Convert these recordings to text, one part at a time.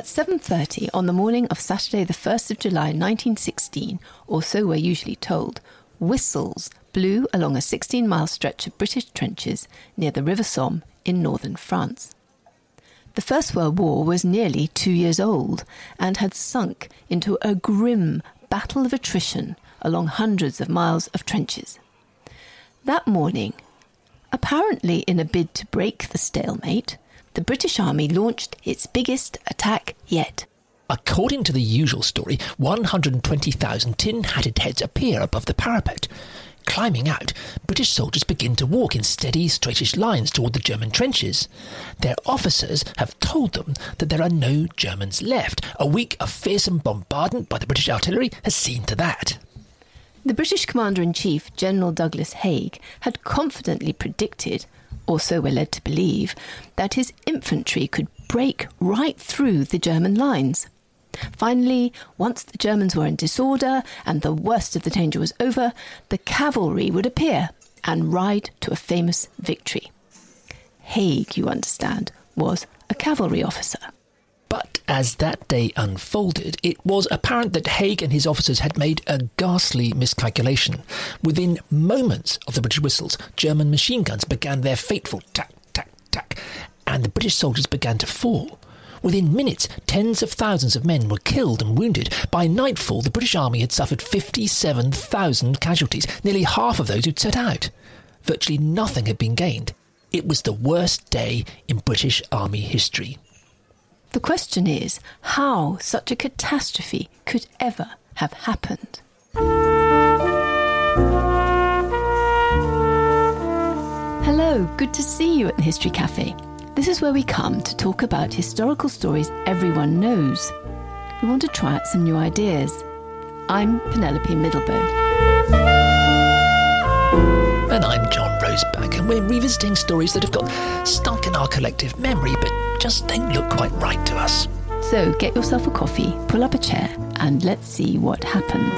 At 7:30 on the morning of Saturday the 1st of July 1916, or so we're usually told, whistles blew along a 16-mile stretch of British trenches near the River Somme in northern France. The First World War was nearly 2 years old and had sunk into a grim battle of attrition along hundreds of miles of trenches. That morning, apparently in a bid to break the stalemate, the British Army launched its biggest attack yet. According to the usual story, 120,000 tin hatted heads appear above the parapet. Climbing out, British soldiers begin to walk in steady, straightish lines toward the German trenches. Their officers have told them that there are no Germans left. A week of fearsome bombardment by the British artillery has seen to that. The British Commander in Chief, General Douglas Haig, had confidently predicted, or so we're led to believe, that his infantry could break right through the German lines. Finally, once the Germans were in disorder and the worst of the danger was over, the cavalry would appear and ride to a famous victory. Haig, you understand, was a cavalry officer. As that day unfolded, it was apparent that Haig and his officers had made a ghastly miscalculation. Within moments of the British whistles, German machine guns began their fateful tack, tack, tack, and the British soldiers began to fall. Within minutes, tens of thousands of men were killed and wounded. By nightfall, the British Army had suffered 57,000 casualties, nearly half of those who'd set out. Virtually nothing had been gained. It was the worst day in British Army history. The question is how such a catastrophe could ever have happened. Hello, good to see you at the History Cafe. This is where we come to talk about historical stories everyone knows. We want to try out some new ideas. I'm Penelope Middelboe. We're revisiting stories that have got stuck in our collective memory but just don't look quite right to us. So get yourself a coffee, pull up a chair, and let's see what happens.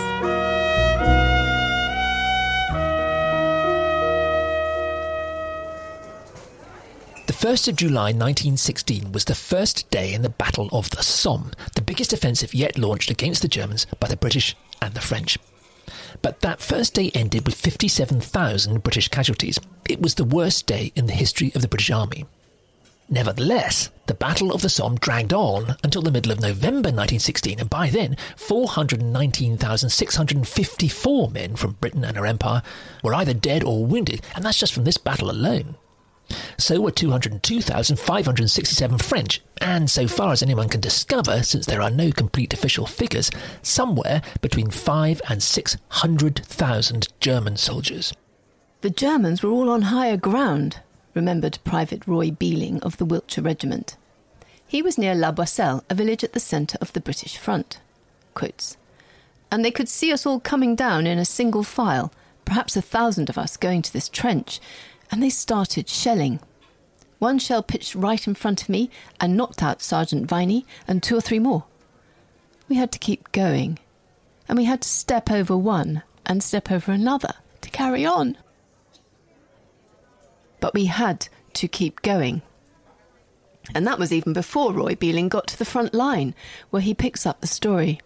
The 1st of July 1916 was the first day in the Battle of the Somme, the biggest offensive yet launched against the Germans by the British and the French. But that first day ended with 57,000 British casualties. It was the worst day in the history of the British Army. Nevertheless, the Battle of the Somme dragged on until the middle of November 1916, and by then, 419,654 men from Britain and her empire were either dead or wounded, and that's just from this battle alone. So were 202,567 French, and so far as anyone can discover, since there are no complete official figures, somewhere between 5 and 600,000 German soldiers. The Germans were all on higher ground, remembered Private Roy Beeling of the Wiltshire Regiment. He was near La Boisselle, a village at the centre of the British front. Quotes, and they could see us all coming down in a single file, perhaps a thousand of us going to this trench, and they started shelling. One shell pitched right in front of me and knocked out Sergeant Viney and two or three more. We had to keep going, and we had to step over one and step over another to carry on. But we had to keep going. And that was even before Roy Beeling got to the front line, where he picks up the story.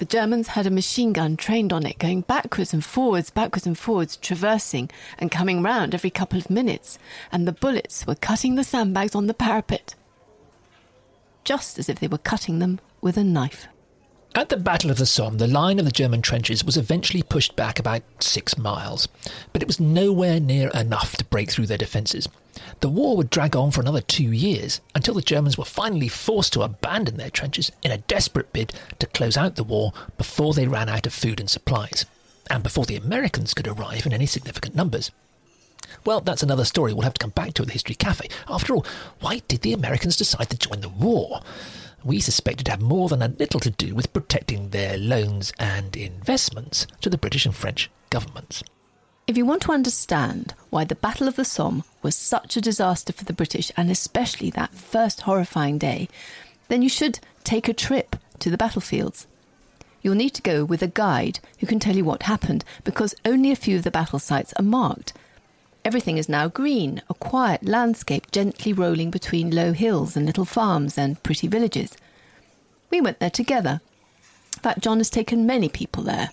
The Germans had a machine gun trained on it, going backwards and forwards, backwards and forwards, traversing and coming round every couple of minutes, and the bullets were cutting the sandbags on the parapet, just as if they were cutting them with a knife. At the Battle of the Somme, the line of the German trenches was eventually pushed back about six miles, but it was nowhere near enough to break through their defences. The war would drag on for another two years until the Germans were finally forced to abandon their trenches in a desperate bid to close out the war before they ran out of food and supplies, and before the Americans could arrive in any significant numbers. Well, that's another story we'll have to come back to at the History Cafe. After all, why did the Americans decide to join the war? We suspect it had more than a little to do with protecting their loans and investments to the British and French governments. If you want to understand why the Battle of the Somme was such a disaster for the British, and especially that first horrifying day, then you should take a trip to the battlefields. You'll need to go with a guide who can tell you what happened because only a few of the battle sites are marked. Everything is now green, a quiet landscape gently rolling between low hills and little farms and pretty villages. We went there together. In fact, John has taken many people there.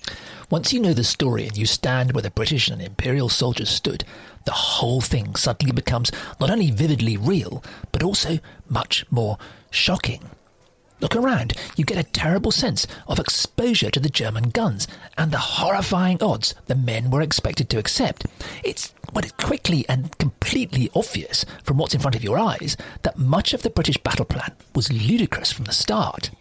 Once you know the story and you stand where the British and Imperial soldiers stood, the whole thing suddenly becomes not only vividly real, but also much more shocking. Look around, you get a terrible sense of exposure to the German guns and the horrifying odds the men were expected to accept. It's well, it's quickly and completely obvious from what's in front of your eyes that much of the British battle plan was ludicrous from the start.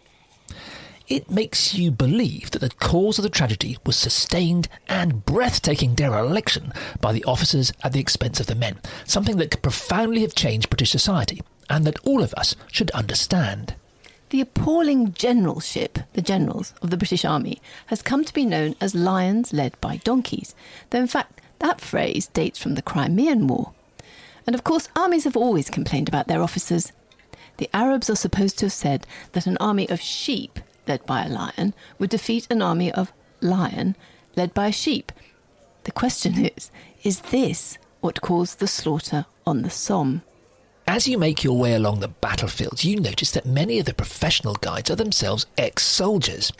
It makes you believe that the cause of the tragedy was sustained and breathtaking dereliction by the officers at the expense of the men, something that could profoundly have changed British society, and that all of us should understand. The appalling generalship, the generals of the British Army, has come to be known as lions led by donkeys, though in fact that phrase dates from the Crimean War. And of course, armies have always complained about their officers. The Arabs are supposed to have said that an army of sheep, led by a lion, would defeat an army of lion, led by a sheep. The question is is this what caused the slaughter on the Somme? As you make your way along the battlefields, you notice that many of the professional guides are themselves ex soldiers.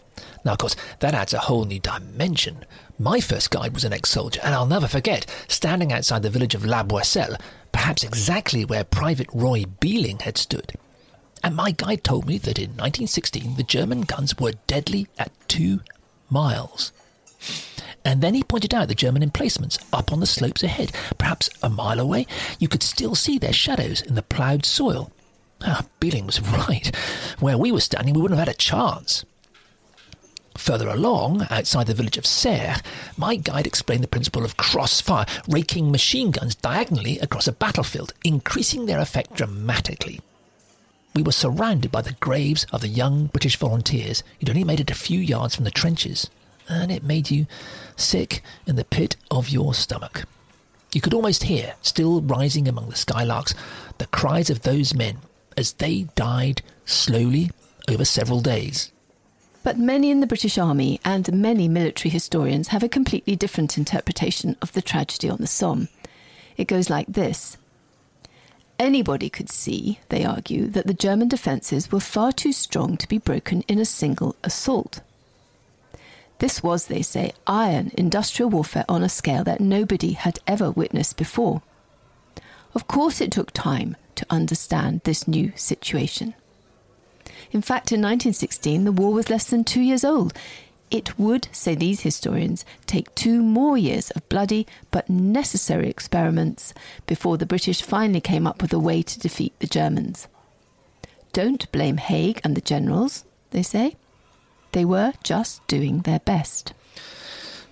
Now, of course, that adds a whole new dimension. My first guide was an ex soldier, and I'll never forget standing outside the village of La Boisselle, perhaps exactly where Private Roy Beeling had stood. And my guide told me that in 1916 the German guns were deadly at two miles. And then he pointed out the German emplacements up on the slopes ahead. Perhaps a mile away, you could still see their shadows in the ploughed soil. Ah, Beeling was right. Where we were standing, we wouldn't have had a chance. Further along, outside the village of Serres, my guide explained the principle of crossfire, raking machine guns diagonally across a battlefield, increasing their effect dramatically. We were surrounded by the graves of the young British volunteers who'd only made it a few yards from the trenches and it made you sick in the pit of your stomach. You could almost hear, still rising among the skylarks, the cries of those men as they died slowly over several days. But many in the British Army and many military historians have a completely different interpretation of the tragedy on the Somme. It goes like this Anybody could see, they argue, that the German defences were far too strong to be broken in a single assault. This was, they say, iron industrial warfare on a scale that nobody had ever witnessed before. Of course, it took time to understand this new situation. In fact, in 1916, the war was less than two years old. It would, say these historians, take two more years of bloody but necessary experiments before the British finally came up with a way to defeat the Germans. Don't blame Haig and the generals, they say. They were just doing their best.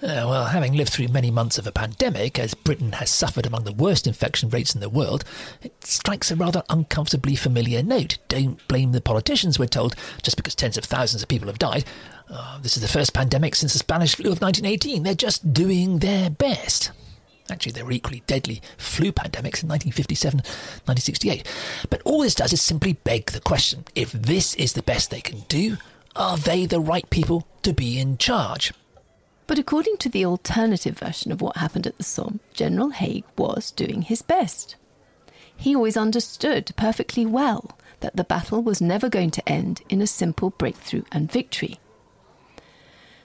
Uh, well, having lived through many months of a pandemic, as Britain has suffered among the worst infection rates in the world, it strikes a rather uncomfortably familiar note. Don't blame the politicians, we're told, just because tens of thousands of people have died. Uh, this is the first pandemic since the Spanish flu of 1918. They're just doing their best. Actually, there were equally deadly flu pandemics in 1957, 1968. But all this does is simply beg the question if this is the best they can do, are they the right people to be in charge? But according to the alternative version of what happened at the Somme, General Haig was doing his best. He always understood perfectly well that the battle was never going to end in a simple breakthrough and victory.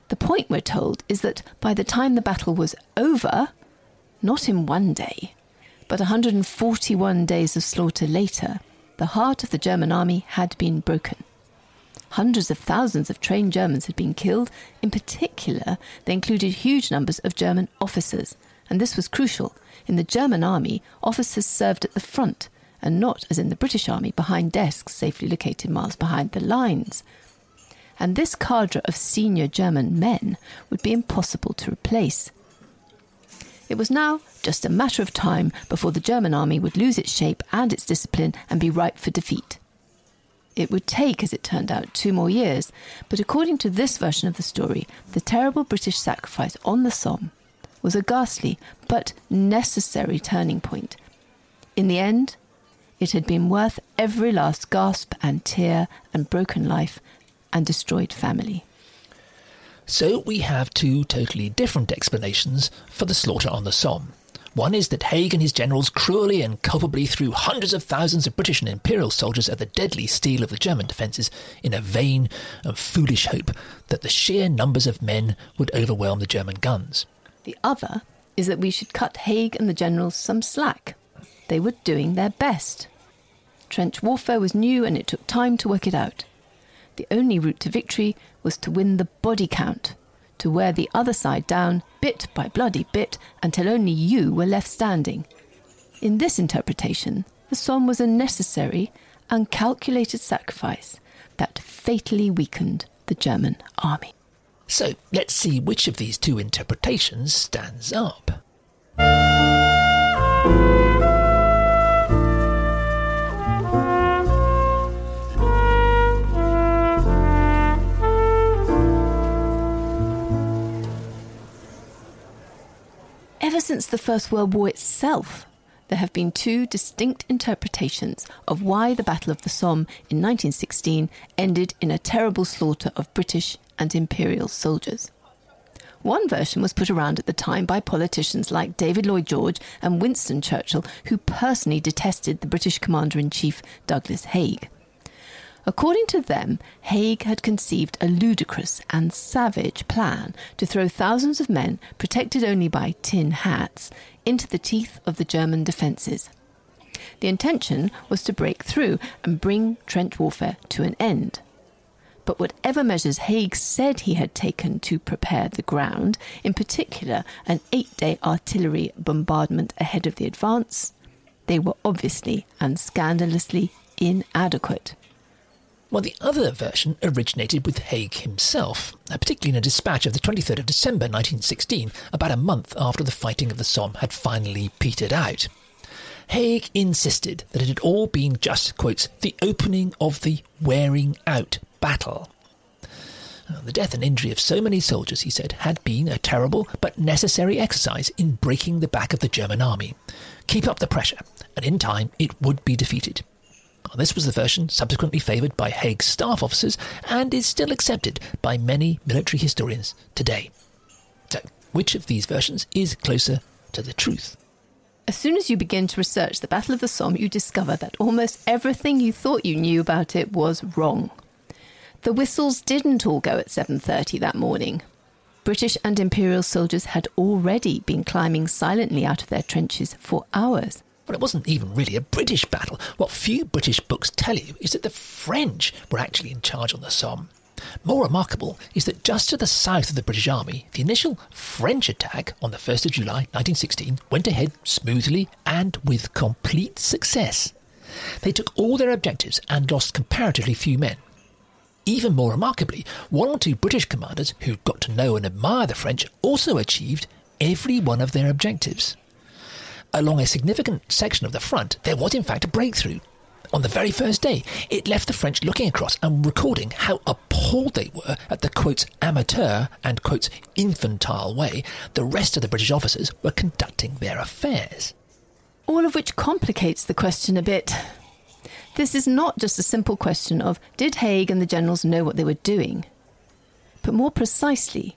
The point, we're told, is that by the time the battle was over, not in one day, but 141 days of slaughter later, the heart of the German army had been broken. Hundreds of thousands of trained Germans had been killed. In particular, they included huge numbers of German officers, and this was crucial. In the German army, officers served at the front, and not, as in the British army, behind desks safely located miles behind the lines. And this cadre of senior German men would be impossible to replace. It was now just a matter of time before the German army would lose its shape and its discipline and be ripe for defeat. It would take, as it turned out, two more years, but according to this version of the story, the terrible British sacrifice on the Somme was a ghastly but necessary turning point. In the end, it had been worth every last gasp and tear and broken life and destroyed family. So we have two totally different explanations for the slaughter on the Somme. One is that Haig and his generals cruelly and culpably threw hundreds of thousands of British and Imperial soldiers at the deadly steel of the German defences in a vain and foolish hope that the sheer numbers of men would overwhelm the German guns. The other is that we should cut Haig and the generals some slack. They were doing their best. Trench warfare was new and it took time to work it out. The only route to victory was to win the body count, to wear the other side down, bit by bloody bit, until only you were left standing. In this interpretation, the Somme was a necessary and calculated sacrifice that fatally weakened the German army. So let's see which of these two interpretations stands up. Ever since the First World War itself, there have been two distinct interpretations of why the Battle of the Somme in 1916 ended in a terrible slaughter of British and Imperial soldiers. One version was put around at the time by politicians like David Lloyd George and Winston Churchill, who personally detested the British Commander in Chief Douglas Haig. According to them, Haig had conceived a ludicrous and savage plan to throw thousands of men, protected only by tin hats, into the teeth of the German defences. The intention was to break through and bring trench warfare to an end. But whatever measures Haig said he had taken to prepare the ground, in particular an eight day artillery bombardment ahead of the advance, they were obviously and scandalously inadequate. Well, the other version originated with Haig himself, uh, particularly in a dispatch of the 23rd of December 1916, about a month after the fighting of the Somme had finally petered out. Haig insisted that it had all been just, quotes, the opening of the wearing out battle. Uh, the death and injury of so many soldiers, he said, had been a terrible but necessary exercise in breaking the back of the German army. Keep up the pressure, and in time it would be defeated. This was the version subsequently favoured by Haig's staff officers and is still accepted by many military historians today. So, which of these versions is closer to the truth? As soon as you begin to research the Battle of the Somme, you discover that almost everything you thought you knew about it was wrong. The whistles didn't all go at 7:30 that morning. British and Imperial soldiers had already been climbing silently out of their trenches for hours. Well, it wasn't even really a British battle. What few British books tell you is that the French were actually in charge on the Somme. More remarkable is that just to the south of the British Army, the initial French attack on the 1st of July 1916 went ahead smoothly and with complete success. They took all their objectives and lost comparatively few men. Even more remarkably, one or two British commanders who got to know and admire the French also achieved every one of their objectives along a significant section of the front, there was in fact a breakthrough. On the very first day, it left the French looking across and recording how appalled they were at the quotes amateur and quotes infantile way the rest of the British officers were conducting their affairs. All of which complicates the question a bit. This is not just a simple question of did Haig and the generals know what they were doing, but more precisely,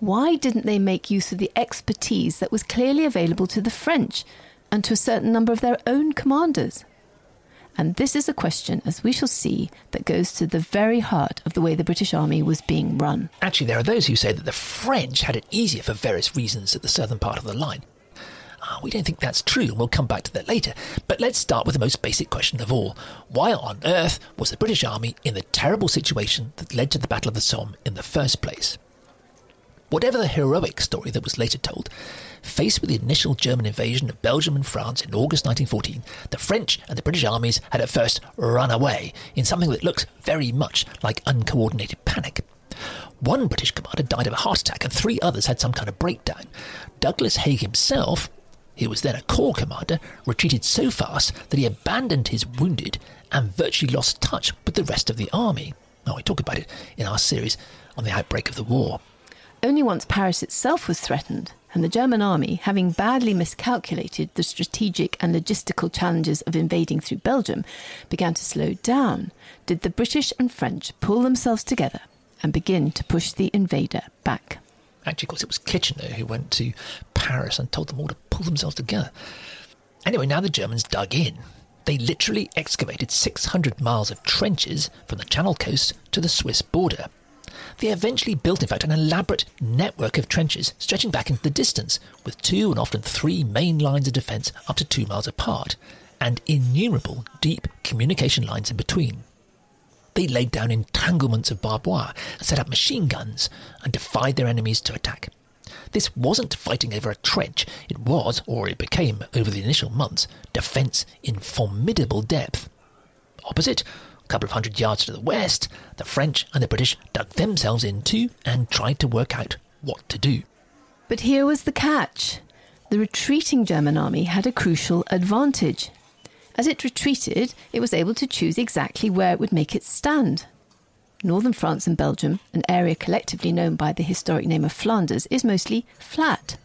why didn't they make use of the expertise that was clearly available to the French and to a certain number of their own commanders? And this is a question, as we shall see, that goes to the very heart of the way the British Army was being run. Actually, there are those who say that the French had it easier for various reasons at the southern part of the line. Uh, we don't think that's true, and we'll come back to that later. But let's start with the most basic question of all. Why on earth was the British Army in the terrible situation that led to the Battle of the Somme in the first place? Whatever the heroic story that was later told, faced with the initial German invasion of Belgium and France in August 1914, the French and the British armies had at first run away in something that looks very much like uncoordinated panic. One British commander died of a heart attack and three others had some kind of breakdown. Douglas Haig himself, who was then a corps commander, retreated so fast that he abandoned his wounded and virtually lost touch with the rest of the army. Now, we talk about it in our series on the outbreak of the war. Only once Paris itself was threatened, and the German army, having badly miscalculated the strategic and logistical challenges of invading through Belgium, began to slow down, did the British and French pull themselves together and begin to push the invader back. Actually, of course, it was Kitchener who went to Paris and told them all to pull themselves together. Anyway, now the Germans dug in. They literally excavated 600 miles of trenches from the Channel coast to the Swiss border. They eventually built, in fact, an elaborate network of trenches stretching back into the distance, with two and often three main lines of defence up to two miles apart, and innumerable deep communication lines in between. They laid down entanglements of barbed wire, set up machine guns, and defied their enemies to attack. This wasn't fighting over a trench, it was, or it became over the initial months, defence in formidable depth. Opposite, a couple of hundred yards to the west, the French and the British dug themselves into and tried to work out what to do. But here was the catch the retreating German army had a crucial advantage. As it retreated, it was able to choose exactly where it would make its stand. Northern France and Belgium, an area collectively known by the historic name of Flanders, is mostly flat,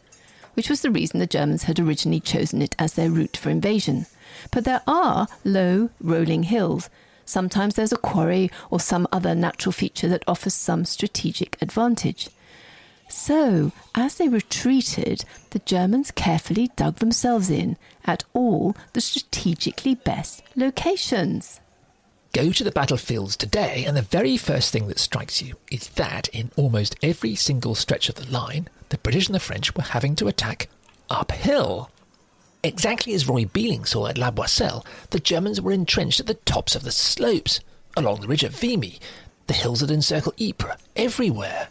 which was the reason the Germans had originally chosen it as their route for invasion. But there are low, rolling hills, Sometimes there's a quarry or some other natural feature that offers some strategic advantage. So, as they retreated, the Germans carefully dug themselves in at all the strategically best locations. Go to the battlefields today, and the very first thing that strikes you is that in almost every single stretch of the line, the British and the French were having to attack uphill. Exactly as Roy Beeling saw at La Boisselle, the Germans were entrenched at the tops of the slopes, along the ridge of Vimy, the hills that encircle Ypres, everywhere.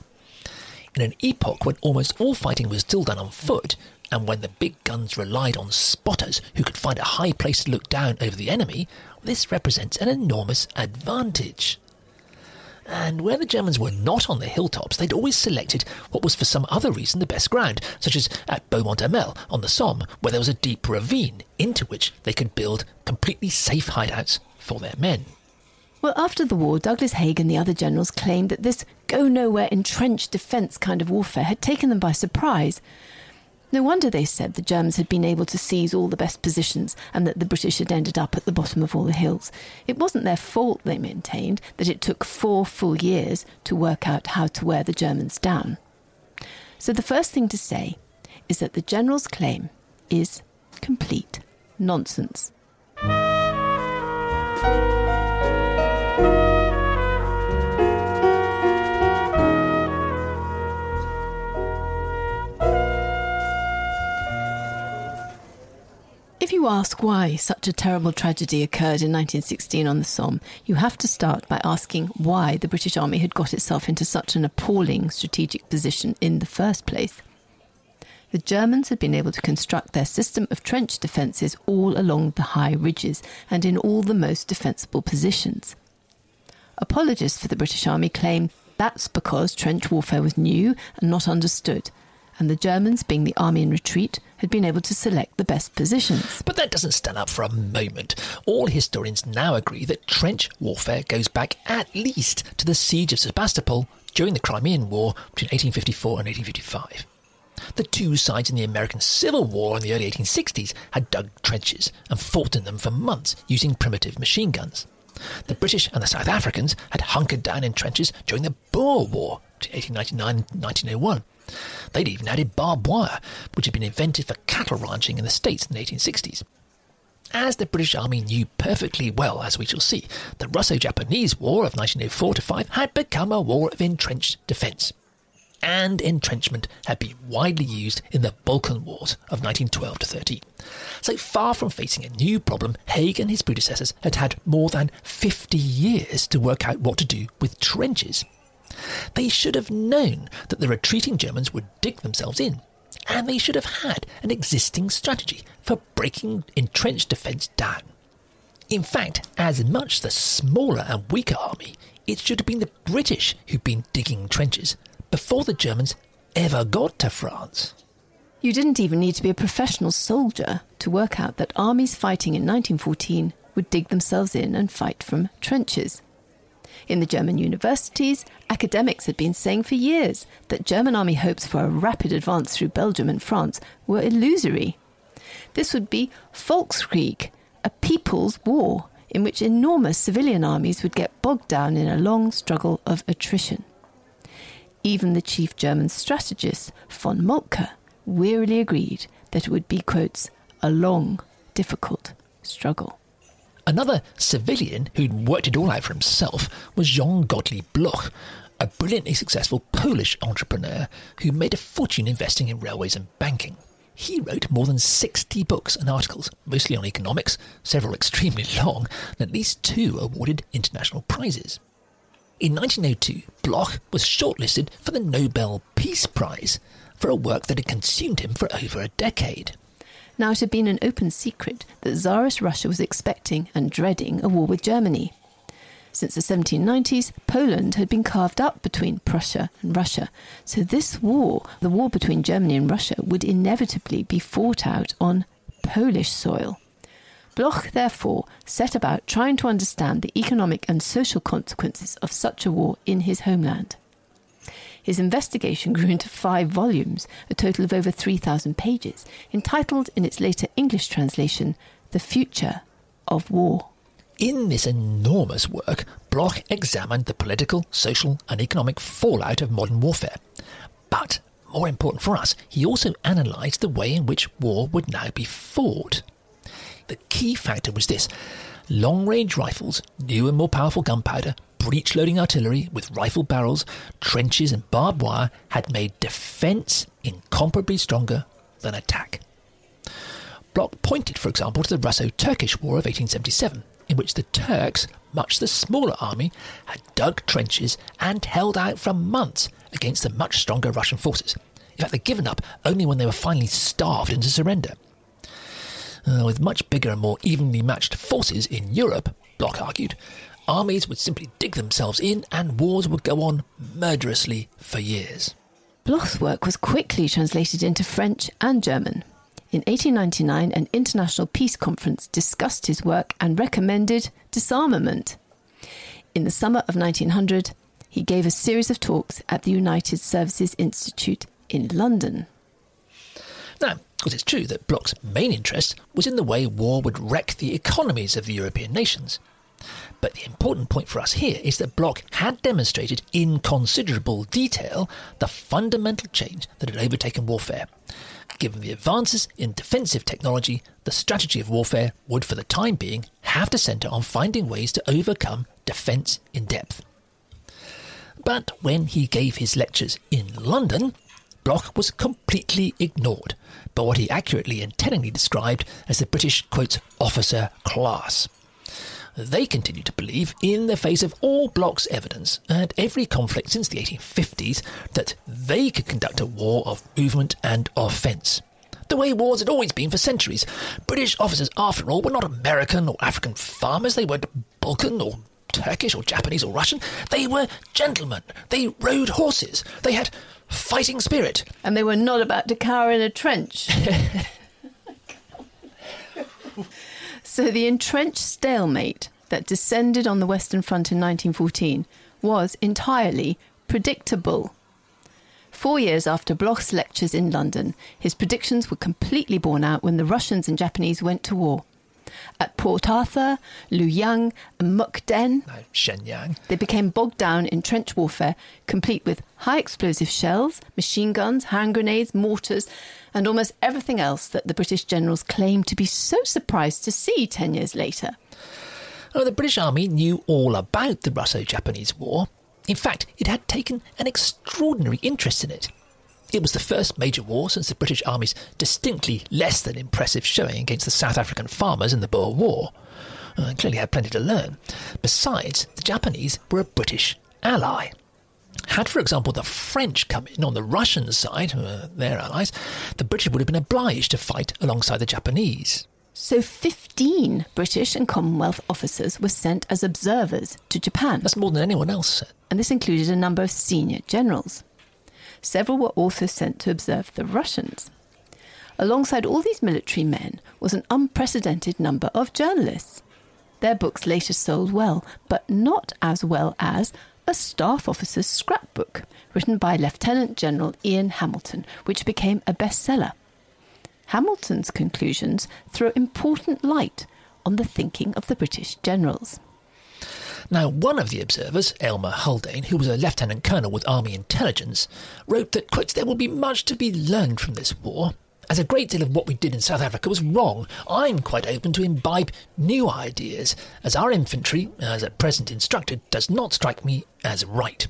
In an epoch when almost all fighting was still done on foot, and when the big guns relied on spotters who could find a high place to look down over the enemy, this represents an enormous advantage. And where the Germans were not on the hilltops, they'd always selected what was for some other reason the best ground, such as at Beaumont Hamel on the Somme, where there was a deep ravine into which they could build completely safe hideouts for their men. Well, after the war, Douglas Haig and the other generals claimed that this go nowhere entrenched defence kind of warfare had taken them by surprise, no wonder they said the Germans had been able to seize all the best positions and that the British had ended up at the bottom of all the hills. It wasn't their fault, they maintained, that it took four full years to work out how to wear the Germans down. So the first thing to say is that the general's claim is complete nonsense. If you ask why such a terrible tragedy occurred in 1916 on the Somme, you have to start by asking why the British Army had got itself into such an appalling strategic position in the first place. The Germans had been able to construct their system of trench defences all along the high ridges and in all the most defensible positions. Apologists for the British Army claim that's because trench warfare was new and not understood, and the Germans, being the army in retreat, had been able to select the best positions. But that doesn't stand up for a moment. All historians now agree that trench warfare goes back at least to the siege of Sebastopol during the Crimean War between 1854 and 1855. The two sides in the American Civil War in the early 1860s had dug trenches and fought in them for months using primitive machine guns. The British and the South Africans had hunkered down in trenches during the Boer War, 1899 1901. They'd even added barbed wire, which had been invented for cattle ranching in the States in the 1860s. As the British Army knew perfectly well, as we shall see, the Russo Japanese War of 1904 5 had become a war of entrenched defence. And entrenchment had been widely used in the Balkan Wars of 1912 13. So far from facing a new problem, Haig and his predecessors had had more than 50 years to work out what to do with trenches. They should have known that the retreating Germans would dig themselves in, and they should have had an existing strategy for breaking entrenched defence down. In fact, as much the smaller and weaker army, it should have been the British who'd been digging trenches before the Germans ever got to France. You didn't even need to be a professional soldier to work out that armies fighting in 1914 would dig themselves in and fight from trenches. In the German universities, academics had been saying for years that German army hopes for a rapid advance through Belgium and France were illusory. This would be Volkskrieg, a people's war, in which enormous civilian armies would get bogged down in a long struggle of attrition. Even the chief German strategist, von Moltke, wearily agreed that it would be, quotes, a long, difficult struggle. Another civilian who'd worked it all out for himself was Jean Gottlieb Bloch, a brilliantly successful Polish entrepreneur who made a fortune investing in railways and banking. He wrote more than 60 books and articles, mostly on economics, several extremely long, and at least two awarded international prizes. In 1902, Bloch was shortlisted for the Nobel Peace Prize for a work that had consumed him for over a decade. Now, it had been an open secret that Tsarist Russia was expecting and dreading a war with Germany. Since the 1790s, Poland had been carved up between Prussia and Russia, so this war, the war between Germany and Russia, would inevitably be fought out on Polish soil. Bloch, therefore, set about trying to understand the economic and social consequences of such a war in his homeland. His investigation grew into five volumes, a total of over 3,000 pages, entitled in its later English translation, The Future of War. In this enormous work, Bloch examined the political, social, and economic fallout of modern warfare. But, more important for us, he also analysed the way in which war would now be fought. The key factor was this long range rifles, new and more powerful gunpowder, breech loading artillery with rifle barrels, trenches, and barbed wire had made defence incomparably stronger than attack. Bloch pointed, for example, to the Russo Turkish War of 1877, in which the Turks, much the smaller army, had dug trenches and held out for months against the much stronger Russian forces. In fact, they'd given up only when they were finally starved into surrender. Uh, with much bigger and more evenly matched forces in Europe, Bloch argued, armies would simply dig themselves in and wars would go on murderously for years. Bloch's work was quickly translated into French and German. In 1899, an international peace conference discussed his work and recommended disarmament. In the summer of 1900, he gave a series of talks at the United Services Institute in London. Now, of course, it's true that Bloch's main interest was in the way war would wreck the economies of the European nations. But the important point for us here is that Bloch had demonstrated in considerable detail the fundamental change that had overtaken warfare. Given the advances in defensive technology, the strategy of warfare would, for the time being, have to centre on finding ways to overcome defence in depth. But when he gave his lectures in London, Bloch was completely ignored by what he accurately and tellingly described as the British, quote, officer class. They continue to believe, in the face of all Bloch's evidence and every conflict since the 1850s, that they could conduct a war of movement and offence. The way wars had always been for centuries. British officers, after all, were not American or African farmers. They weren't Balkan or Turkish or Japanese or Russian. They were gentlemen. They rode horses. They had fighting spirit. And they were not about to cower in a trench. so the entrenched stalemate that descended on the Western Front in 1914 was entirely predictable. Four years after Bloch's lectures in London, his predictions were completely borne out when the Russians and Japanese went to war. At Port Arthur, Liaoyang, and Mukden, No, Shenyang. they became bogged down in trench warfare, complete with high explosive shells, machine guns, hand grenades, mortars, and almost everything else that the British generals claimed to be so surprised to see ten years later. The British Army knew all about the Russo Japanese War. In fact, it had taken an extraordinary interest in it. It was the first major war since the British Army's distinctly less than impressive showing against the South African farmers in the Boer War. Uh, clearly had plenty to learn. Besides, the Japanese were a British ally. Had, for example, the French come in on the Russian side, uh, their allies, the British would have been obliged to fight alongside the Japanese. So 15 British and Commonwealth officers were sent as observers to Japan, That's more than anyone else said. and this included a number of senior generals. Several were also sent to observe the Russians. Alongside all these military men was an unprecedented number of journalists. Their books later sold well, but not as well as a staff officer's scrapbook written by Lieutenant General Ian Hamilton, which became a bestseller. Hamilton's conclusions throw important light on the thinking of the British generals. Now, one of the observers, Aylmer Haldane, who was a lieutenant colonel with Army intelligence, wrote that, quote, there will be much to be learned from this war, as a great deal of what we did in South Africa was wrong. I'm quite open to imbibe new ideas, as our infantry, as at present instructed, does not strike me as right.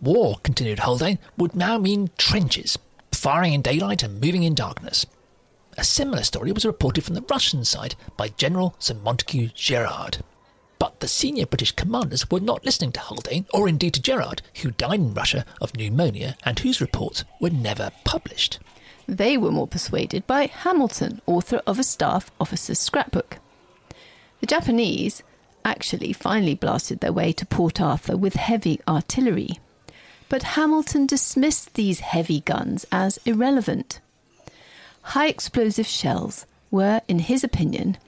War, continued Haldane, would now mean trenches, firing in daylight and moving in darkness. A similar story was reported from the Russian side by General Sir Montagu Gerard. But the senior British commanders were not listening to Haldane, or indeed to Gerard, who died in Russia of pneumonia and whose reports were never published. They were more persuaded by Hamilton, author of a staff officer's scrapbook. The Japanese actually finally blasted their way to Port Arthur with heavy artillery. But Hamilton dismissed these heavy guns as irrelevant. High explosive shells were, in his opinion,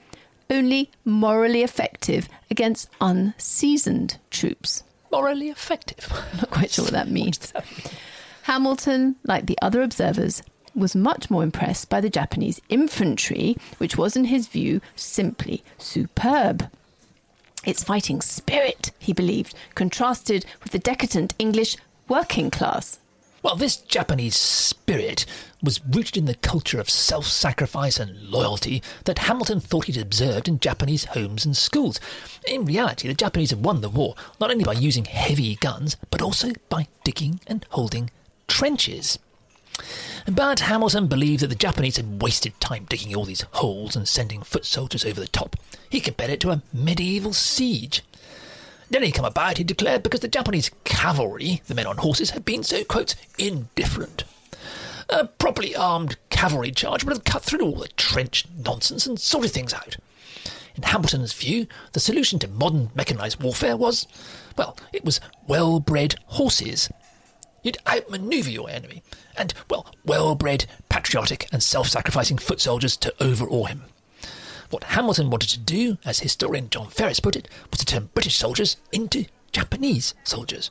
only morally effective against unseasoned troops. Morally effective? Not quite sure what that means. Hamilton, like the other observers, was much more impressed by the Japanese infantry, which was, in his view, simply superb. Its fighting spirit, he believed, contrasted with the decadent English working class. Well, this Japanese spirit was rooted in the culture of self sacrifice and loyalty that Hamilton thought he'd observed in Japanese homes and schools. In reality, the Japanese had won the war not only by using heavy guns, but also by digging and holding trenches. But Hamilton believed that the Japanese had wasted time digging all these holes and sending foot soldiers over the top. He compared it to a medieval siege. Then he come about, he declared, because the Japanese cavalry, the men on horses, had been so, quote, indifferent. A properly armed cavalry charge would have cut through all the trench nonsense and sorted things out. In Hamilton's view, the solution to modern mechanized warfare was, well, it was well bred horses You'd outmaneuver your enemy, and, well, well bred, patriotic, and self sacrificing foot soldiers to overawe him. What Hamilton wanted to do, as historian John Ferris put it, was to turn British soldiers into Japanese soldiers.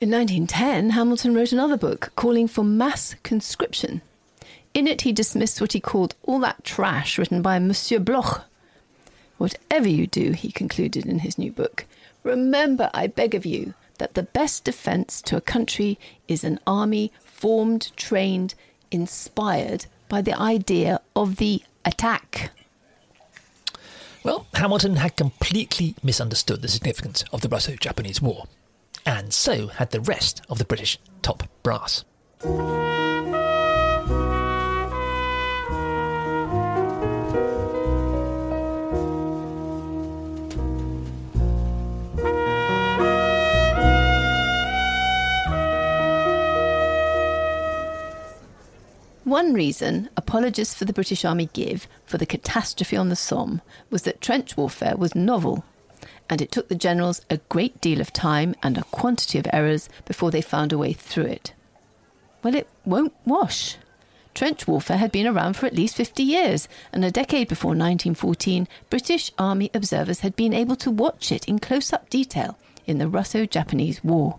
In 1910, Hamilton wrote another book calling for mass conscription. In it, he dismissed what he called all that trash written by Monsieur Bloch. Whatever you do, he concluded in his new book, remember, I beg of you, that the best defence to a country is an army formed, trained, inspired by the idea of the attack. Well, Hamilton had completely misunderstood the significance of the Russo Japanese War, and so had the rest of the British top brass. One reason apologists for the British Army give for the catastrophe on the Somme was that trench warfare was novel, and it took the generals a great deal of time and a quantity of errors before they found a way through it. Well, it won't wash. Trench warfare had been around for at least 50 years, and a decade before 1914, British Army observers had been able to watch it in close up detail in the Russo Japanese War.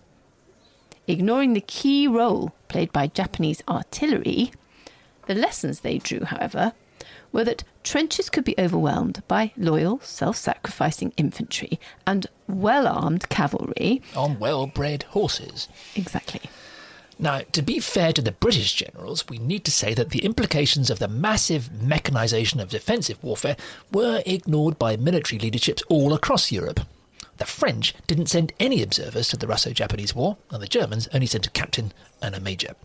Ignoring the key role played by Japanese artillery, the lessons they drew, however, were that trenches could be overwhelmed by loyal, self sacrificing infantry and well armed cavalry. On well bred horses. Exactly. Now, to be fair to the British generals, we need to say that the implications of the massive mechanisation of defensive warfare were ignored by military leaderships all across Europe. The French didn't send any observers to the Russo Japanese War, and the Germans only sent a captain and a major.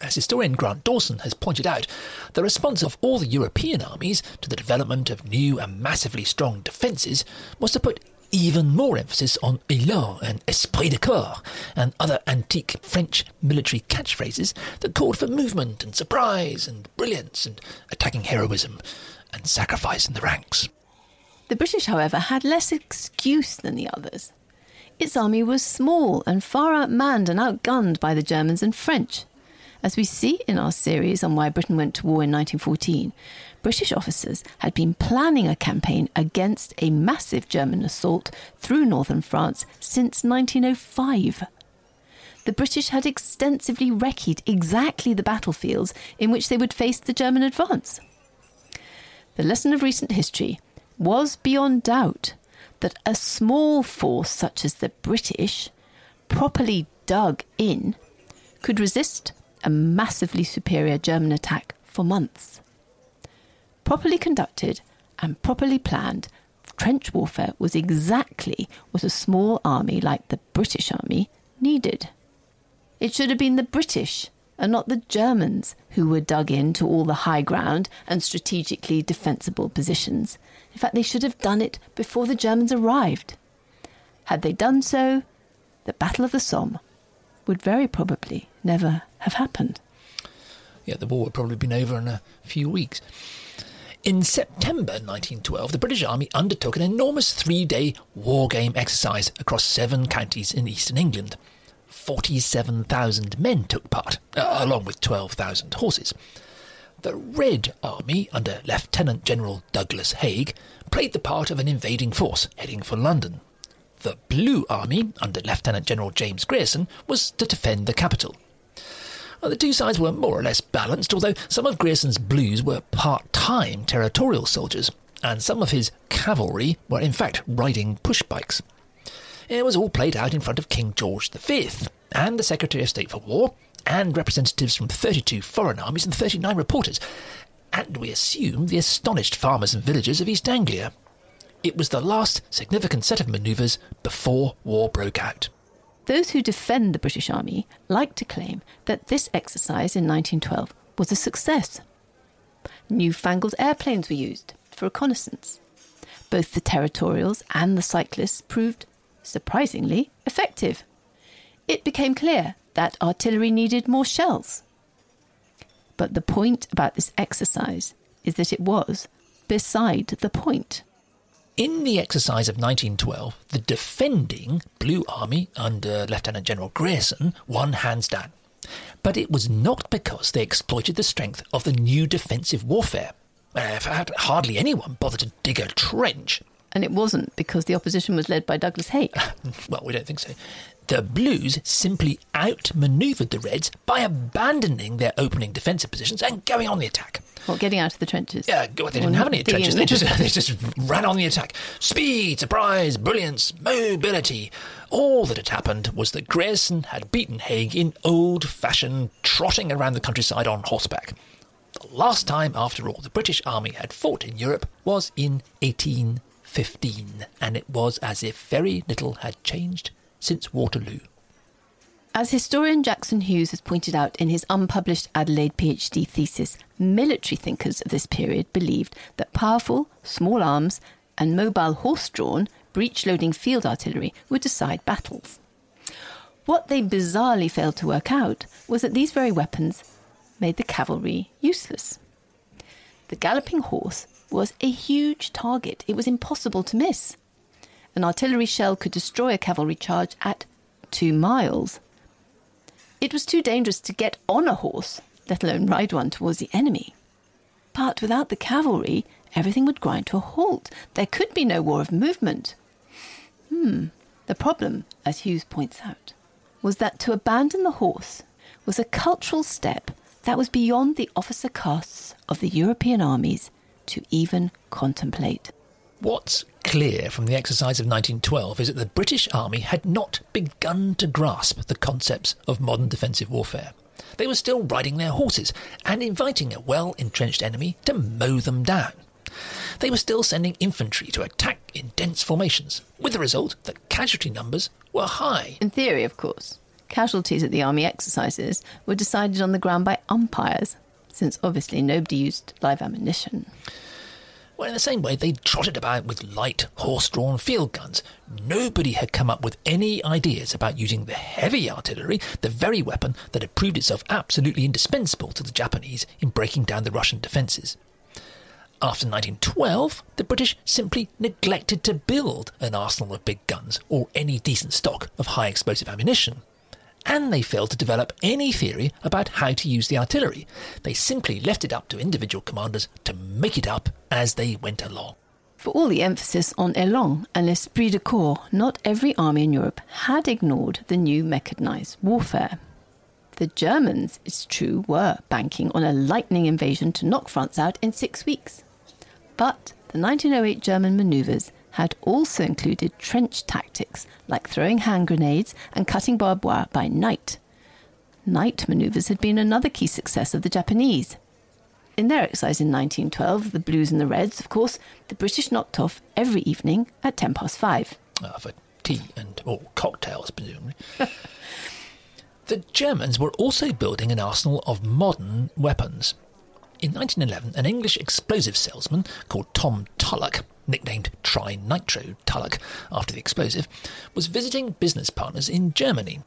As historian Grant Dawson has pointed out, the response of all the European armies to the development of new and massively strong defences was to put even more emphasis on élan and esprit de corps and other antique French military catchphrases that called for movement and surprise and brilliance and attacking heroism and sacrifice in the ranks. The British, however, had less excuse than the others. Its army was small and far outmanned and outgunned by the Germans and French. As we see in our series on why Britain went to war in 1914, British officers had been planning a campaign against a massive German assault through northern France since 1905. The British had extensively recce exactly the battlefields in which they would face the German advance. The lesson of recent history was beyond doubt that a small force such as the British, properly dug in, could resist a massively superior German attack for months. Properly conducted and properly planned, trench warfare was exactly what a small army like the British Army needed. It should have been the British and not the Germans who were dug into all the high ground and strategically defensible positions. In fact, they should have done it before the Germans arrived. Had they done so, the Battle of the Somme would very probably never have happened. Yeah, the war would probably have been over in a few weeks. In September 1912, the British Army undertook an enormous three day war game exercise across seven counties in eastern England. 47,000 men took part, uh, along with 12,000 horses. The Red Army, under Lieutenant General Douglas Haig, played the part of an invading force heading for London. The Blue Army, under Lieutenant General James Grierson, was to defend the capital. Well, the two sides were more or less balanced, although some of Grierson's Blues were part time territorial soldiers, and some of his cavalry were in fact riding push bikes. It was all played out in front of King George V and the Secretary of State for War, and representatives from 32 foreign armies and 39 reporters, and we assume the astonished farmers and villagers of East Anglia. It was the last significant set of manoeuvres before war broke out. Those who defend the British Army like to claim that this exercise in 1912 was a success. Newfangled airplanes were used for reconnaissance. Both the territorials and the cyclists proved surprisingly effective. It became clear that artillery needed more shells. But the point about this exercise is that it was beside the point. In the exercise of 1912, the defending Blue Army under Lieutenant General Grierson won hands down. But it was not because they exploited the strength of the new defensive warfare. Uh, hardly anyone bothered to dig a trench. And it wasn't because the opposition was led by Douglas Haig. well, we don't think so. The Blues simply outmaneuvered the Reds by abandoning their opening defensive positions and going on the attack. What, getting out of the trenches? Yeah, they didn't have any trenches. They just, they just ran on the attack. Speed, surprise, brilliance, mobility. All that had happened was that Grierson had beaten Haig in old fashioned trotting around the countryside on horseback. The last time, after all, the British Army had fought in Europe was in 1815, and it was as if very little had changed since Waterloo. As historian Jackson Hughes has pointed out in his unpublished Adelaide PhD thesis, military thinkers of this period believed that powerful, small arms, and mobile horse drawn, breech loading field artillery would decide battles. What they bizarrely failed to work out was that these very weapons made the cavalry useless. The galloping horse was a huge target, it was impossible to miss. An artillery shell could destroy a cavalry charge at two miles. It was too dangerous to get on a horse, let alone ride one towards the enemy. But without the cavalry, everything would grind to a halt. There could be no war of movement. Hmm. The problem, as Hughes points out, was that to abandon the horse was a cultural step that was beyond the officer castes of the European armies to even contemplate. What's clear from the exercise of 1912 is that the British Army had not begun to grasp the concepts of modern defensive warfare. They were still riding their horses and inviting a well entrenched enemy to mow them down. They were still sending infantry to attack in dense formations, with the result that casualty numbers were high. In theory, of course. Casualties at the army exercises were decided on the ground by umpires, since obviously nobody used live ammunition. Well, in the same way, they trotted about with light, horse drawn field guns. Nobody had come up with any ideas about using the heavy artillery, the very weapon that had proved itself absolutely indispensable to the Japanese in breaking down the Russian defences. After 1912, the British simply neglected to build an arsenal of big guns or any decent stock of high explosive ammunition and they failed to develop any theory about how to use the artillery. They simply left it up to individual commanders to make it up as they went along. For all the emphasis on élan and esprit de corps, not every army in Europe had ignored the new mechanized warfare. The Germans, it's true, were banking on a lightning invasion to knock France out in six weeks. But the 1908 German manoeuvres had also included trench tactics like throwing hand grenades and cutting barbed wire by night. Night maneuvers had been another key success of the Japanese. In their exercise in 1912, the Blues and the Reds, of course, the British knocked off every evening at 10 past 5. Uh, for tea and or cocktails, presumably. the Germans were also building an arsenal of modern weapons. In 1911, an English explosive salesman called Tom Tulloch, nicknamed Trinitro Tulloch after the explosive, was visiting business partners in Germany.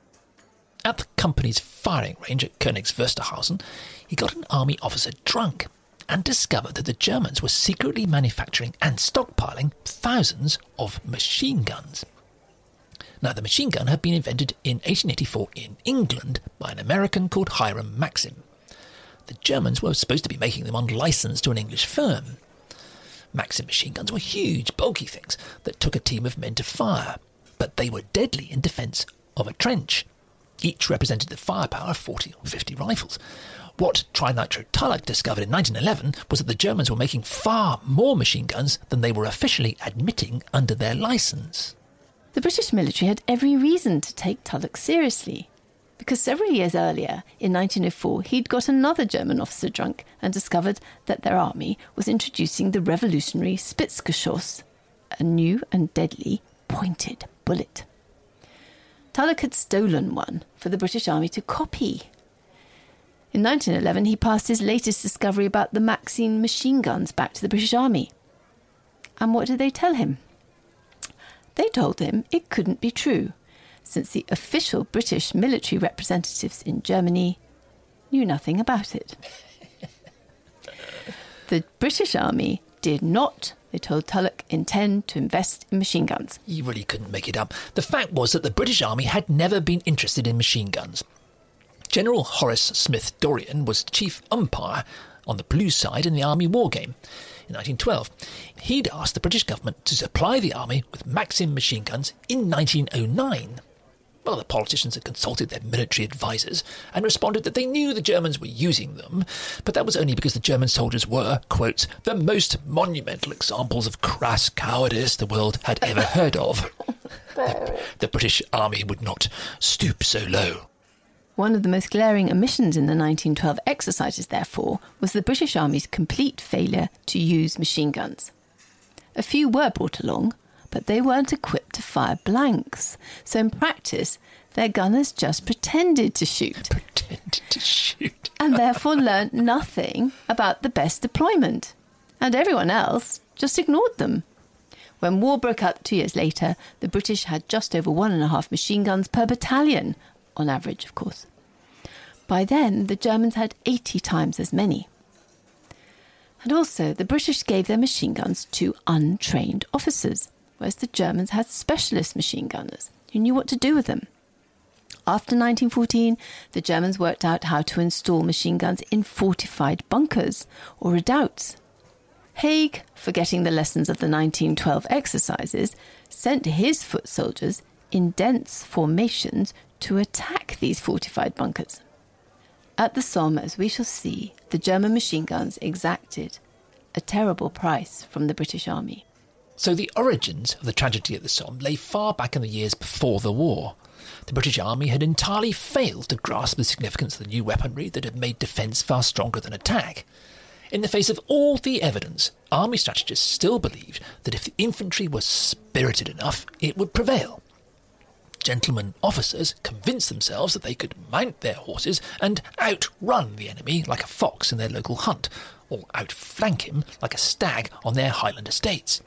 At the company's firing range at Königs Wusterhausen, he got an army officer drunk and discovered that the Germans were secretly manufacturing and stockpiling thousands of machine guns. Now, the machine gun had been invented in 1884 in England by an American called Hiram Maxim. The Germans were supposed to be making them on license to an English firm. Maxim machine guns were huge, bulky things that took a team of men to fire, but they were deadly in defence of a trench. Each represented the firepower of 40 or 50 rifles. What Trinitro Tulloch discovered in 1911 was that the Germans were making far more machine guns than they were officially admitting under their license. The British military had every reason to take Tulloch seriously, because several years earlier, in 1904, he'd got another German officer drunk and discovered that their army was introducing the revolutionary Spitzgeschoss, a new and deadly pointed bullet. Tulloch had stolen one for the British Army to copy. In 1911, he passed his latest discovery about the Maxim machine guns back to the British Army. And what did they tell him? They told him it couldn't be true, since the official British military representatives in Germany knew nothing about it. the British Army did not, they told Tulloch, intend to invest in machine guns. You really couldn't make it up. The fact was that the British Army had never been interested in machine guns. General Horace Smith Dorrien was chief umpire on the Blue side in the Army war game in 1912. He'd asked the British government to supply the Army with Maxim machine guns in 1909. Well, the politicians had consulted their military advisers and responded that they knew the Germans were using them, but that was only because the German soldiers were, quote, the most monumental examples of crass cowardice the world had ever heard of. the, the British Army would not stoop so low. One of the most glaring omissions in the 1912 exercises, therefore, was the British Army's complete failure to use machine guns. A few were brought along, but they weren't equipped to fire blanks. So in practice, their gunners just pretended to shoot. Pretended to shoot. and therefore learnt nothing about the best deployment. And everyone else just ignored them. When war broke out two years later, the British had just over one and a half machine guns per battalion, on average, of course. By then, the Germans had 80 times as many. And also, the British gave their machine guns to untrained officers, whereas the Germans had specialist machine gunners who knew what to do with them. After 1914, the Germans worked out how to install machine guns in fortified bunkers or redoubts. Haig, forgetting the lessons of the 1912 exercises, sent his foot soldiers in dense formations to attack these fortified bunkers. At the Somme, as we shall see, the German machine guns exacted a terrible price from the British Army. So the origins of the tragedy at the Somme lay far back in the years before the war. The British Army had entirely failed to grasp the significance of the new weaponry that had made defence far stronger than attack. In the face of all the evidence, army strategists still believed that if the infantry was spirited enough, it would prevail gentlemen officers convinced themselves that they could mount their horses and outrun the enemy like a fox in their local hunt, or outflank him like a stag on their Highland estates.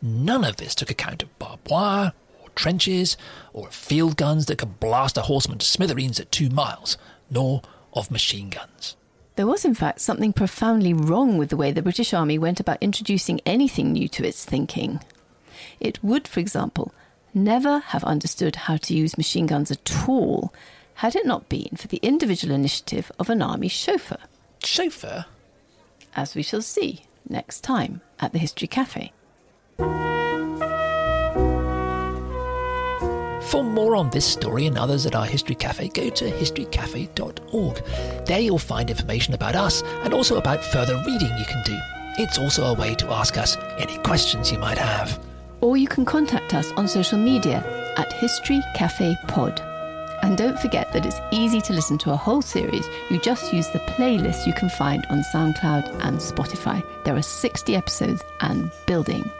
None of this took account of barbed wire, or trenches, or field guns that could blast a horseman to smithereens at two miles, nor of machine guns. There was, in fact, something profoundly wrong with the way the British Army went about introducing anything new to its thinking. It would, for example, never have understood how to use machine guns at all had it not been for the individual initiative of an army chauffeur. Chauffeur? As we shall see next time at the History Cafe. For more on this story and others at our History Cafe, go to historycafe.org. There you'll find information about us and also about further reading you can do. It's also a way to ask us any questions you might have. or you can contact us on social media at History Cafe Pod. And don't forget that it's easy to listen to a whole series. You just use the playlist you can find on SoundCloud and Spotify. There are 60 episodes and building.